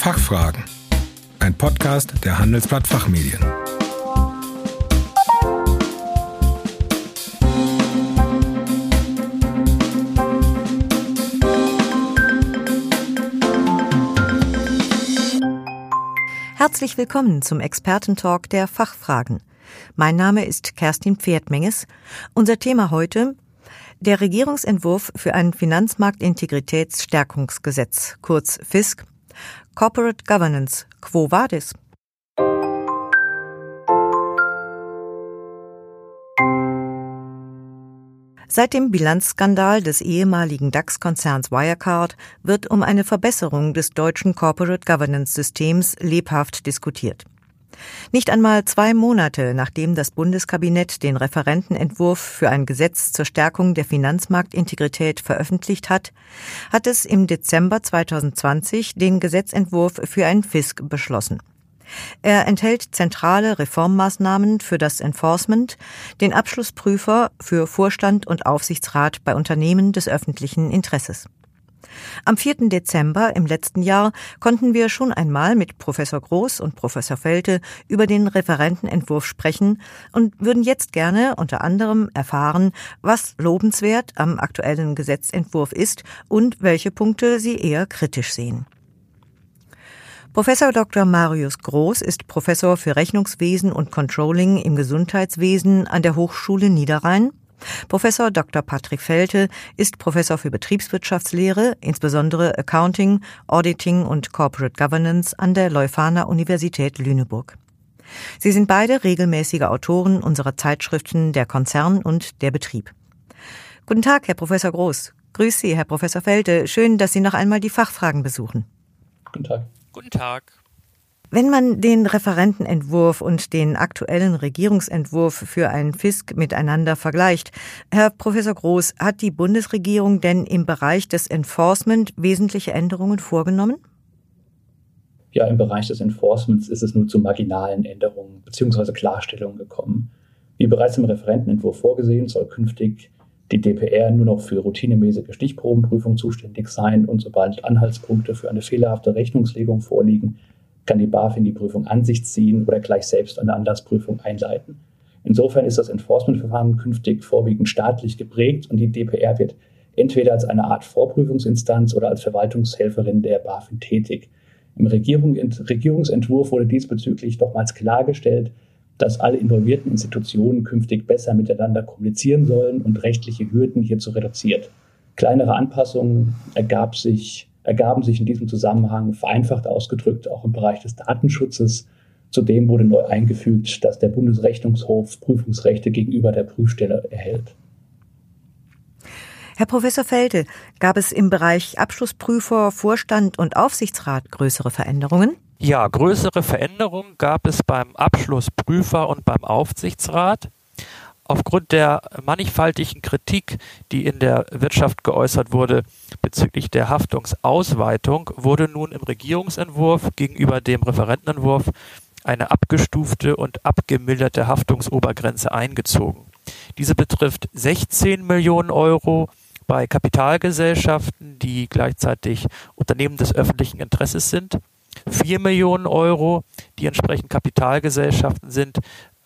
Fachfragen. Ein Podcast der Handelsblatt Fachmedien. Herzlich willkommen zum Expertentalk der Fachfragen. Mein Name ist Kerstin Pferdmenges. Unser Thema heute der Regierungsentwurf für ein Finanzmarktintegritätsstärkungsgesetz, kurz FISK, Corporate Governance, Quo Vadis? Seit dem Bilanzskandal des ehemaligen DAX-Konzerns Wirecard wird um eine Verbesserung des deutschen Corporate Governance Systems lebhaft diskutiert. Nicht einmal zwei Monate nachdem das Bundeskabinett den Referentenentwurf für ein Gesetz zur Stärkung der Finanzmarktintegrität veröffentlicht hat, hat es im Dezember 2020 den Gesetzentwurf für ein FISK beschlossen. Er enthält zentrale Reformmaßnahmen für das Enforcement, den Abschlussprüfer für Vorstand und Aufsichtsrat bei Unternehmen des öffentlichen Interesses. Am 4. Dezember im letzten Jahr konnten wir schon einmal mit Professor Groß und Professor Felte über den Referentenentwurf sprechen und würden jetzt gerne unter anderem erfahren, was lobenswert am aktuellen Gesetzentwurf ist und welche Punkte Sie eher kritisch sehen. Professor Dr. Marius Groß ist Professor für Rechnungswesen und Controlling im Gesundheitswesen an der Hochschule Niederrhein Professor Dr. Patrick Felte ist Professor für Betriebswirtschaftslehre, insbesondere Accounting, Auditing und Corporate Governance an der Leuphana Universität Lüneburg. Sie sind beide regelmäßige Autoren unserer Zeitschriften Der Konzern und Der Betrieb. Guten Tag, Herr Professor Groß. Grüß Sie, Herr Professor Felte. Schön, dass Sie noch einmal die Fachfragen besuchen. Guten Tag. Guten Tag. Wenn man den Referentenentwurf und den aktuellen Regierungsentwurf für einen Fisk miteinander vergleicht, Herr Professor Groß, hat die Bundesregierung denn im Bereich des Enforcement wesentliche Änderungen vorgenommen? Ja, im Bereich des Enforcements ist es nur zu marginalen Änderungen bzw. Klarstellungen gekommen. Wie bereits im Referentenentwurf vorgesehen, soll künftig die DPR nur noch für routinemäßige Stichprobenprüfung zuständig sein und sobald Anhaltspunkte für eine fehlerhafte Rechnungslegung vorliegen, kann die BaFin die Prüfung an sich ziehen oder gleich selbst eine Anlassprüfung einleiten. Insofern ist das Enforcement-Verfahren künftig vorwiegend staatlich geprägt und die DPR wird entweder als eine Art Vorprüfungsinstanz oder als Verwaltungshelferin der BaFin tätig. Im Regierungsentwurf wurde diesbezüglich nochmals klargestellt, dass alle involvierten Institutionen künftig besser miteinander kommunizieren sollen und rechtliche Hürden hierzu reduziert. Kleinere Anpassungen ergab sich ergaben sich in diesem Zusammenhang vereinfacht ausgedrückt auch im Bereich des Datenschutzes. Zudem wurde neu eingefügt, dass der Bundesrechnungshof Prüfungsrechte gegenüber der Prüfstelle erhält. Herr Professor Felde, gab es im Bereich Abschlussprüfer, Vorstand und Aufsichtsrat größere Veränderungen? Ja, größere Veränderungen gab es beim Abschlussprüfer und beim Aufsichtsrat. Aufgrund der mannigfaltigen Kritik, die in der Wirtschaft geäußert wurde bezüglich der Haftungsausweitung, wurde nun im Regierungsentwurf gegenüber dem Referentenentwurf eine abgestufte und abgemilderte Haftungsobergrenze eingezogen. Diese betrifft 16 Millionen Euro bei Kapitalgesellschaften, die gleichzeitig Unternehmen des öffentlichen Interesses sind, 4 Millionen Euro, die entsprechend Kapitalgesellschaften sind,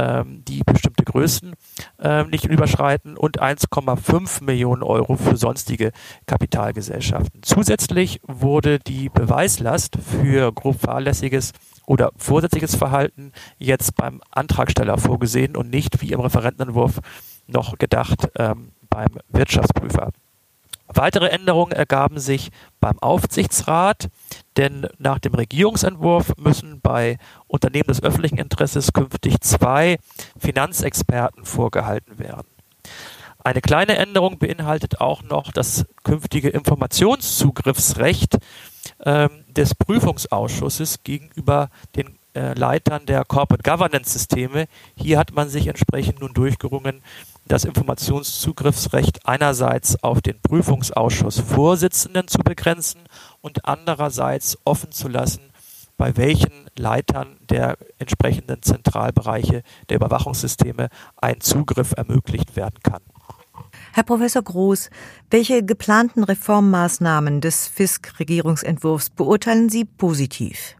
ähm, die bestimmte Größen äh, nicht überschreiten und 1,5 Millionen Euro für sonstige Kapitalgesellschaften. Zusätzlich wurde die Beweislast für grob fahrlässiges oder vorsätzliches Verhalten jetzt beim Antragsteller vorgesehen und nicht wie im Referentenentwurf noch gedacht ähm, beim Wirtschaftsprüfer. Weitere Änderungen ergaben sich beim Aufsichtsrat, denn nach dem Regierungsentwurf müssen bei Unternehmen des öffentlichen Interesses künftig zwei Finanzexperten vorgehalten werden. Eine kleine Änderung beinhaltet auch noch das künftige Informationszugriffsrecht äh, des Prüfungsausschusses gegenüber den äh, Leitern der Corporate Governance Systeme. Hier hat man sich entsprechend nun durchgerungen, das Informationszugriffsrecht einerseits auf den Prüfungsausschussvorsitzenden zu begrenzen und andererseits offen zu lassen, bei welchen Leitern der entsprechenden Zentralbereiche der Überwachungssysteme ein Zugriff ermöglicht werden kann. Herr Professor Groß, welche geplanten Reformmaßnahmen des FISK-Regierungsentwurfs beurteilen Sie positiv?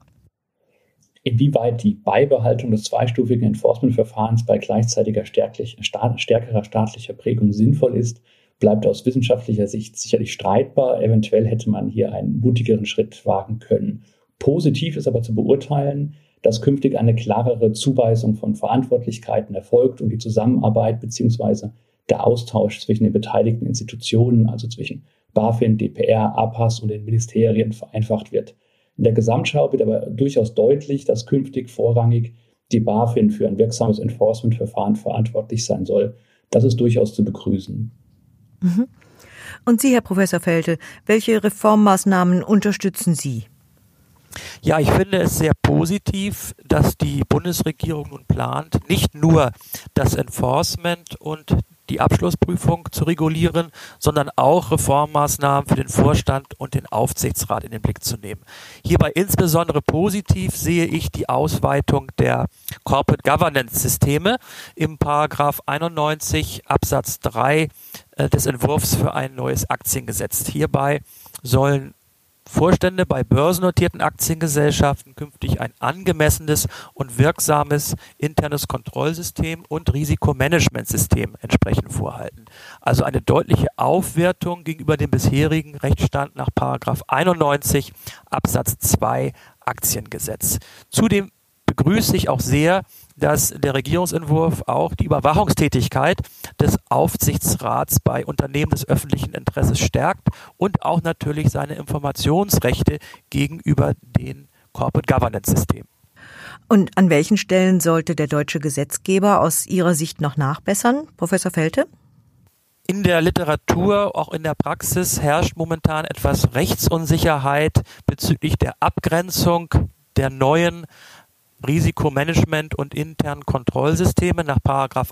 Inwieweit die Beibehaltung des zweistufigen Enforcement-Verfahrens bei gleichzeitiger stärkerer staatlicher Prägung sinnvoll ist, bleibt aus wissenschaftlicher Sicht sicherlich streitbar. Eventuell hätte man hier einen mutigeren Schritt wagen können. Positiv ist aber zu beurteilen, dass künftig eine klarere Zuweisung von Verantwortlichkeiten erfolgt und die Zusammenarbeit bzw. der Austausch zwischen den beteiligten Institutionen, also zwischen BaFin, DPR, APAS und den Ministerien vereinfacht wird. In der Gesamtschau wird aber durchaus deutlich, dass künftig vorrangig die BaFin für ein wirksames Enforcement-Verfahren verantwortlich sein soll. Das ist durchaus zu begrüßen. Mhm. Und Sie, Herr Professor Felte, welche Reformmaßnahmen unterstützen Sie? Ja, ich finde es sehr positiv, dass die Bundesregierung nun plant, nicht nur das Enforcement und die Abschlussprüfung zu regulieren, sondern auch Reformmaßnahmen für den Vorstand und den Aufsichtsrat in den Blick zu nehmen. Hierbei insbesondere positiv sehe ich die Ausweitung der Corporate Governance Systeme im Paragraph 91 Absatz 3 äh, des Entwurfs für ein neues Aktiengesetz. Hierbei sollen Vorstände bei börsennotierten Aktiengesellschaften künftig ein angemessenes und wirksames internes Kontrollsystem und Risikomanagementsystem entsprechend vorhalten. Also eine deutliche Aufwertung gegenüber dem bisherigen Rechtsstand nach 91 Absatz 2 Aktiengesetz. Zudem begrüße ich auch sehr, dass der Regierungsentwurf auch die Überwachungstätigkeit des Aufsichtsrats bei Unternehmen des öffentlichen Interesses stärkt und auch natürlich seine Informationsrechte gegenüber den Corporate Governance Systemen. Und an welchen Stellen sollte der deutsche Gesetzgeber aus Ihrer Sicht noch nachbessern, Professor Felte? In der Literatur, auch in der Praxis herrscht momentan etwas Rechtsunsicherheit bezüglich der Abgrenzung der neuen Risikomanagement und internen Kontrollsysteme nach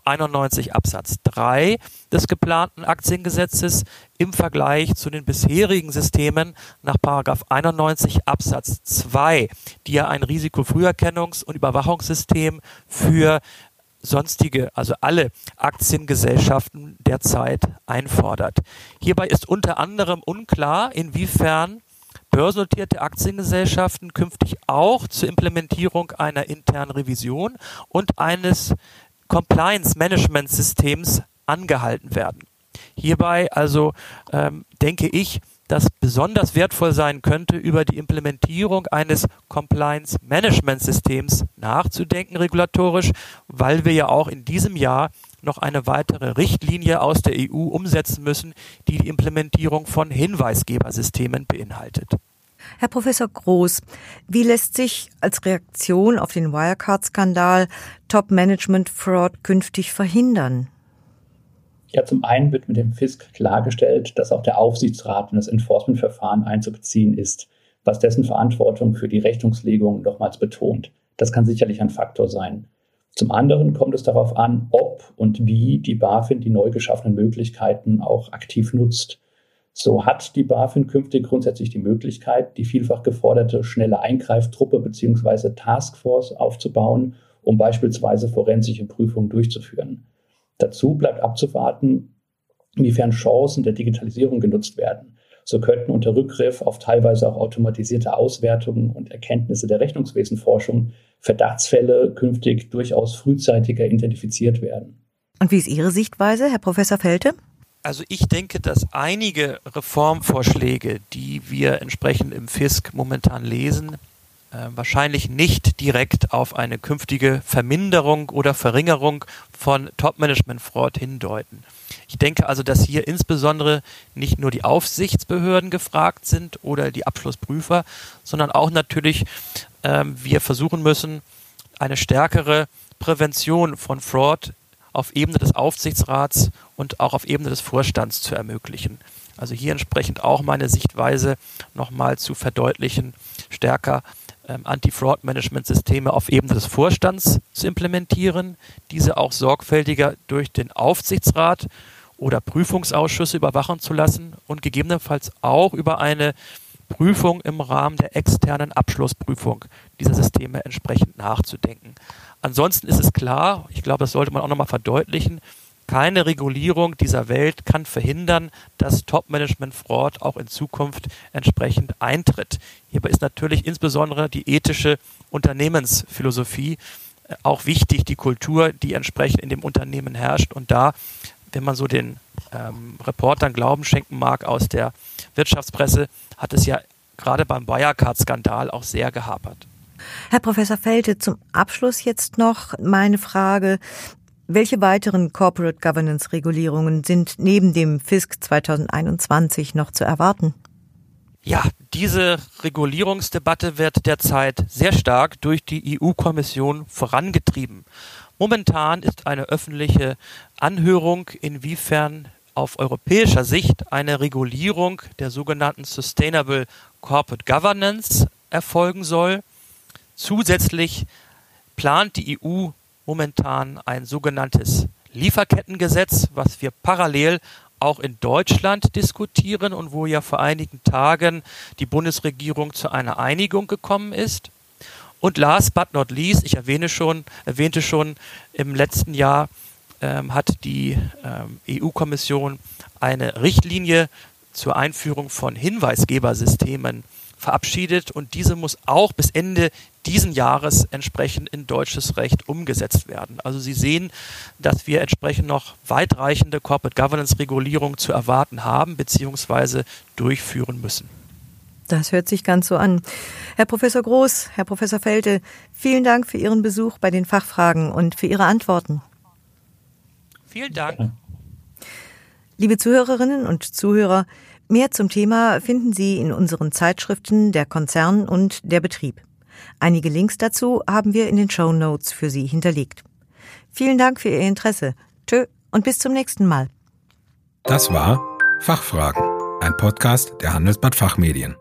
91 Absatz 3 des geplanten Aktiengesetzes im Vergleich zu den bisherigen Systemen nach 91 Absatz 2, die ja ein Risikofrüherkennungs- und Überwachungssystem für sonstige, also alle Aktiengesellschaften derzeit einfordert. Hierbei ist unter anderem unklar, inwiefern börsennotierte Aktiengesellschaften künftig auch zur Implementierung einer internen Revision und eines Compliance Management Systems angehalten werden. Hierbei also ähm, denke ich, dass besonders wertvoll sein könnte, über die Implementierung eines Compliance Management Systems nachzudenken regulatorisch, weil wir ja auch in diesem Jahr noch eine weitere Richtlinie aus der EU umsetzen müssen, die die Implementierung von Hinweisgebersystemen beinhaltet. Herr Professor Groß, wie lässt sich als Reaktion auf den Wirecard-Skandal Top-Management-Fraud künftig verhindern? Ja, zum einen wird mit dem Fisk klargestellt, dass auch der Aufsichtsrat in das Enforcement-Verfahren einzubeziehen ist, was dessen Verantwortung für die Rechnungslegung nochmals betont. Das kann sicherlich ein Faktor sein. Zum anderen kommt es darauf an, ob und wie die BaFin die neu geschaffenen Möglichkeiten auch aktiv nutzt. So hat die BaFin künftig grundsätzlich die Möglichkeit, die vielfach geforderte schnelle Eingreiftruppe bzw. Taskforce aufzubauen, um beispielsweise forensische Prüfungen durchzuführen. Dazu bleibt abzuwarten, inwiefern Chancen der Digitalisierung genutzt werden. So könnten unter Rückgriff auf teilweise auch automatisierte Auswertungen und Erkenntnisse der Rechnungswesenforschung Verdachtsfälle künftig durchaus frühzeitiger identifiziert werden. Und wie ist Ihre Sichtweise, Herr Professor Felte? Also ich denke, dass einige Reformvorschläge, die wir entsprechend im Fisk momentan lesen, wahrscheinlich nicht direkt auf eine künftige Verminderung oder Verringerung von Top-Management-Fraud hindeuten. Ich denke also, dass hier insbesondere nicht nur die Aufsichtsbehörden gefragt sind oder die Abschlussprüfer, sondern auch natürlich ähm, wir versuchen müssen, eine stärkere Prävention von Fraud auf Ebene des Aufsichtsrats und auch auf Ebene des Vorstands zu ermöglichen. Also hier entsprechend auch meine Sichtweise nochmal zu verdeutlichen, stärker ähm, Anti-Fraud-Management-Systeme auf Ebene des Vorstands zu implementieren, diese auch sorgfältiger durch den Aufsichtsrat oder Prüfungsausschüsse überwachen zu lassen und gegebenenfalls auch über eine Prüfung im Rahmen der externen Abschlussprüfung dieser Systeme entsprechend nachzudenken. Ansonsten ist es klar, ich glaube, das sollte man auch nochmal verdeutlichen, keine Regulierung dieser Welt kann verhindern, dass Top-Management-Fraud auch in Zukunft entsprechend eintritt. Hierbei ist natürlich insbesondere die ethische Unternehmensphilosophie äh, auch wichtig, die Kultur, die entsprechend in dem Unternehmen herrscht. Und da, wenn man so den ähm, Reportern Glauben schenken mag aus der Wirtschaftspresse, hat es ja gerade beim Wirecard-Skandal auch sehr gehapert. Herr Professor Felte, zum Abschluss jetzt noch meine Frage. Welche weiteren Corporate Governance Regulierungen sind neben dem FISC 2021 noch zu erwarten? Ja, diese Regulierungsdebatte wird derzeit sehr stark durch die EU-Kommission vorangetrieben. Momentan ist eine öffentliche Anhörung, inwiefern auf europäischer Sicht eine Regulierung der sogenannten Sustainable Corporate Governance erfolgen soll. Zusätzlich plant die EU momentan ein sogenanntes Lieferkettengesetz, was wir parallel auch in Deutschland diskutieren und wo ja vor einigen Tagen die Bundesregierung zu einer Einigung gekommen ist. Und last but not least, ich erwähne schon, erwähnte schon, im letzten Jahr ähm, hat die ähm, EU-Kommission eine Richtlinie zur Einführung von Hinweisgebersystemen verabschiedet und diese muss auch bis Ende diesen Jahres entsprechend in deutsches Recht umgesetzt werden. Also Sie sehen, dass wir entsprechend noch weitreichende Corporate Governance Regulierung zu erwarten haben bzw. durchführen müssen. Das hört sich ganz so an. Herr Professor Groß, Herr Professor Felte, vielen Dank für Ihren Besuch bei den Fachfragen und für Ihre Antworten. Vielen Dank. Liebe Zuhörerinnen und Zuhörer, Mehr zum Thema finden Sie in unseren Zeitschriften Der Konzern und Der Betrieb. Einige Links dazu haben wir in den Show Notes für Sie hinterlegt. Vielen Dank für Ihr Interesse. Tschö und bis zum nächsten Mal. Das war Fachfragen, ein Podcast der Handelsblatt Fachmedien.